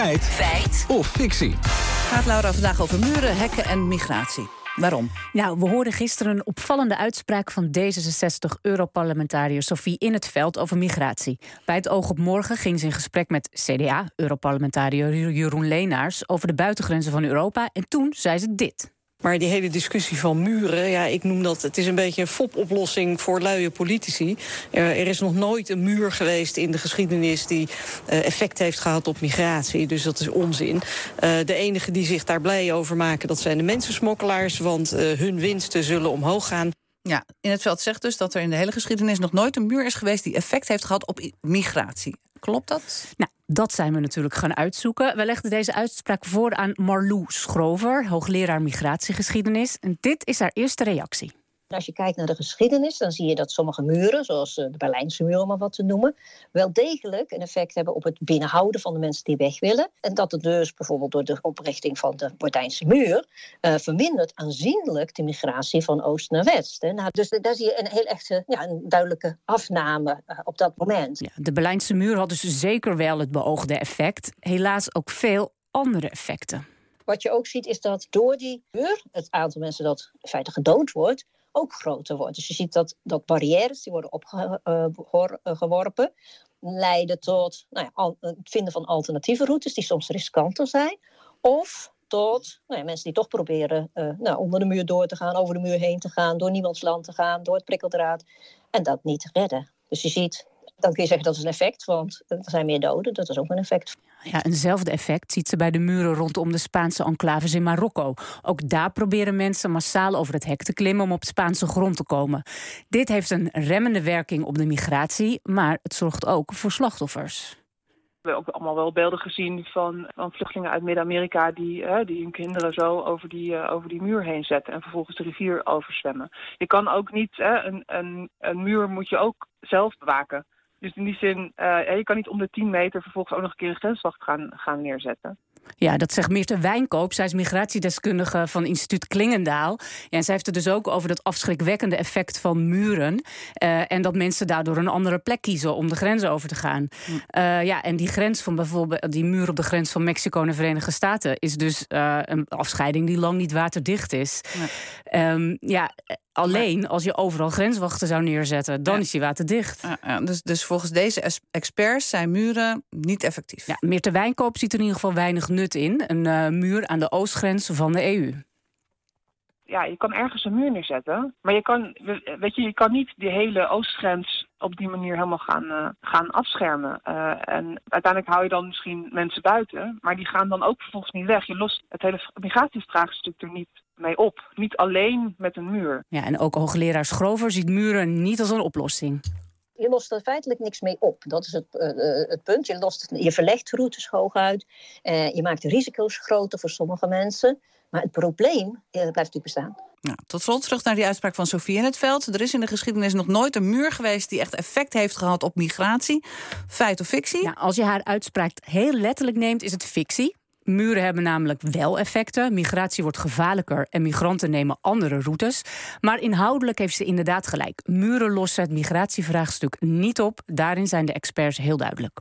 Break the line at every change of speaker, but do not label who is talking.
Feit. Feit. Of fictie.
Gaat Laura vandaag over muren, hekken en migratie. Waarom?
Nou, we hoorden gisteren een opvallende uitspraak van D66-Europarlementariër Sophie in het veld over migratie. Bij het Oog op Morgen ging ze in gesprek met CDA-Europarlementariër Jeroen Leenaars over de buitengrenzen van Europa. En toen zei ze dit.
Maar die hele discussie van muren, ja, ik noem dat... het is een beetje een fopoplossing voor luie politici. er is nog nooit een muur geweest in de geschiedenis... die uh, effect heeft gehad op migratie, dus dat is onzin. Uh, de enigen die zich daar blij over maken, dat zijn de mensensmokkelaars... want uh, hun winsten zullen omhoog gaan.
Ja, in het veld zegt dus dat er in de hele geschiedenis... nog nooit een muur is geweest die effect heeft gehad op migratie. Klopt dat?
Nou, dat zijn we natuurlijk gaan uitzoeken. We legden deze uitspraak voor aan Marlou Schrover, hoogleraar migratiegeschiedenis. En dit is haar eerste reactie.
Als je kijkt naar de geschiedenis, dan zie je dat sommige muren, zoals eh, de Berlijnse muur om maar wat te noemen, wel degelijk een effect hebben op het binnenhouden van de mensen die weg willen. En dat het dus bijvoorbeeld door de oprichting van de Gordijnse muur uh, vermindert aanzienlijk de migratie van oost naar west. Hè. Nou, dus daar zie je een heel echte, ja, een duidelijke afname uh, op dat moment.
Ja, de Berlijnse muur had dus zeker wel het beoogde effect. Helaas ook veel andere effecten.
Wat je ook ziet is dat door die muur het aantal mensen dat in feite gedood wordt, ook groter wordt. Dus je ziet dat, dat barrières die worden opgeworpen, leiden tot nou ja, het vinden van alternatieve routes die soms riskanter zijn. Of tot nou ja, mensen die toch proberen uh, nou, onder de muur door te gaan, over de muur heen te gaan, door niemands land te gaan, door het prikkeldraad en dat niet redden. Dus je ziet dan kun je zeggen dat is een effect, want er zijn meer doden. Dat is ook een effect.
Ja, eenzelfde effect ziet ze bij de muren rondom de Spaanse enclaves in Marokko. Ook daar proberen mensen massaal over het hek te klimmen om op Spaanse grond te komen. Dit heeft een remmende werking op de migratie, maar het zorgt ook voor slachtoffers.
We hebben ook allemaal wel beelden gezien van, van vluchtelingen uit Midden-Amerika die, hè, die hun kinderen zo over die, uh, over die muur heen zetten en vervolgens de rivier overzwemmen. Je kan ook niet, hè, een, een, een muur moet je ook zelf bewaken. Dus in die zin, uh, je kan niet om de 10 meter vervolgens ook nog een keer een grenswacht gaan, gaan neerzetten.
Ja, dat zegt Meerte Wijnkoop. Zij is migratiedeskundige van instituut Klingendaal. Ja, en zij heeft het dus ook over dat afschrikwekkende effect van muren. Uh, en dat mensen daardoor een andere plek kiezen om de grens over te gaan. Uh, ja, en die grens van bijvoorbeeld die muur op de grens van Mexico en de Verenigde Staten is dus uh, een afscheiding die lang niet waterdicht is. Ja, um, ja Alleen als je overal grenswachten zou neerzetten, dan is die waterdicht.
Ja, ja, dus, dus volgens deze experts zijn muren niet effectief.
Ja, Meerte Wijnkoop ziet er in ieder geval weinig nut in. Een uh, muur aan de oostgrens van de EU.
Ja, je kan ergens een muur neerzetten. Maar je kan, weet je, je kan niet die hele oostgrens op die manier helemaal gaan, uh, gaan afschermen. Uh, en uiteindelijk hou je dan misschien mensen buiten. Maar die gaan dan ook vervolgens niet weg. Je lost het hele migratievraagstuk er niet mee op. Niet alleen met een muur.
Ja, en ook hoogleraar Schrover ziet muren niet als een oplossing
je lost er feitelijk niks mee op. Dat is het, uh, het punt. Je, lost, je verlegt routes hoog uit. Uh, je maakt de risico's groter voor sommige mensen. Maar het probleem blijft natuurlijk bestaan.
Nou, tot slot terug naar die uitspraak van Sofie in het veld. Er is in de geschiedenis nog nooit een muur geweest die echt effect heeft gehad op migratie. Feit of fictie?
Ja, als je haar uitspraak heel letterlijk neemt, is het fictie. Muren hebben namelijk wel effecten. Migratie wordt gevaarlijker en migranten nemen andere routes. Maar inhoudelijk heeft ze inderdaad gelijk. Muren lossen het migratievraagstuk niet op. Daarin zijn de experts heel duidelijk.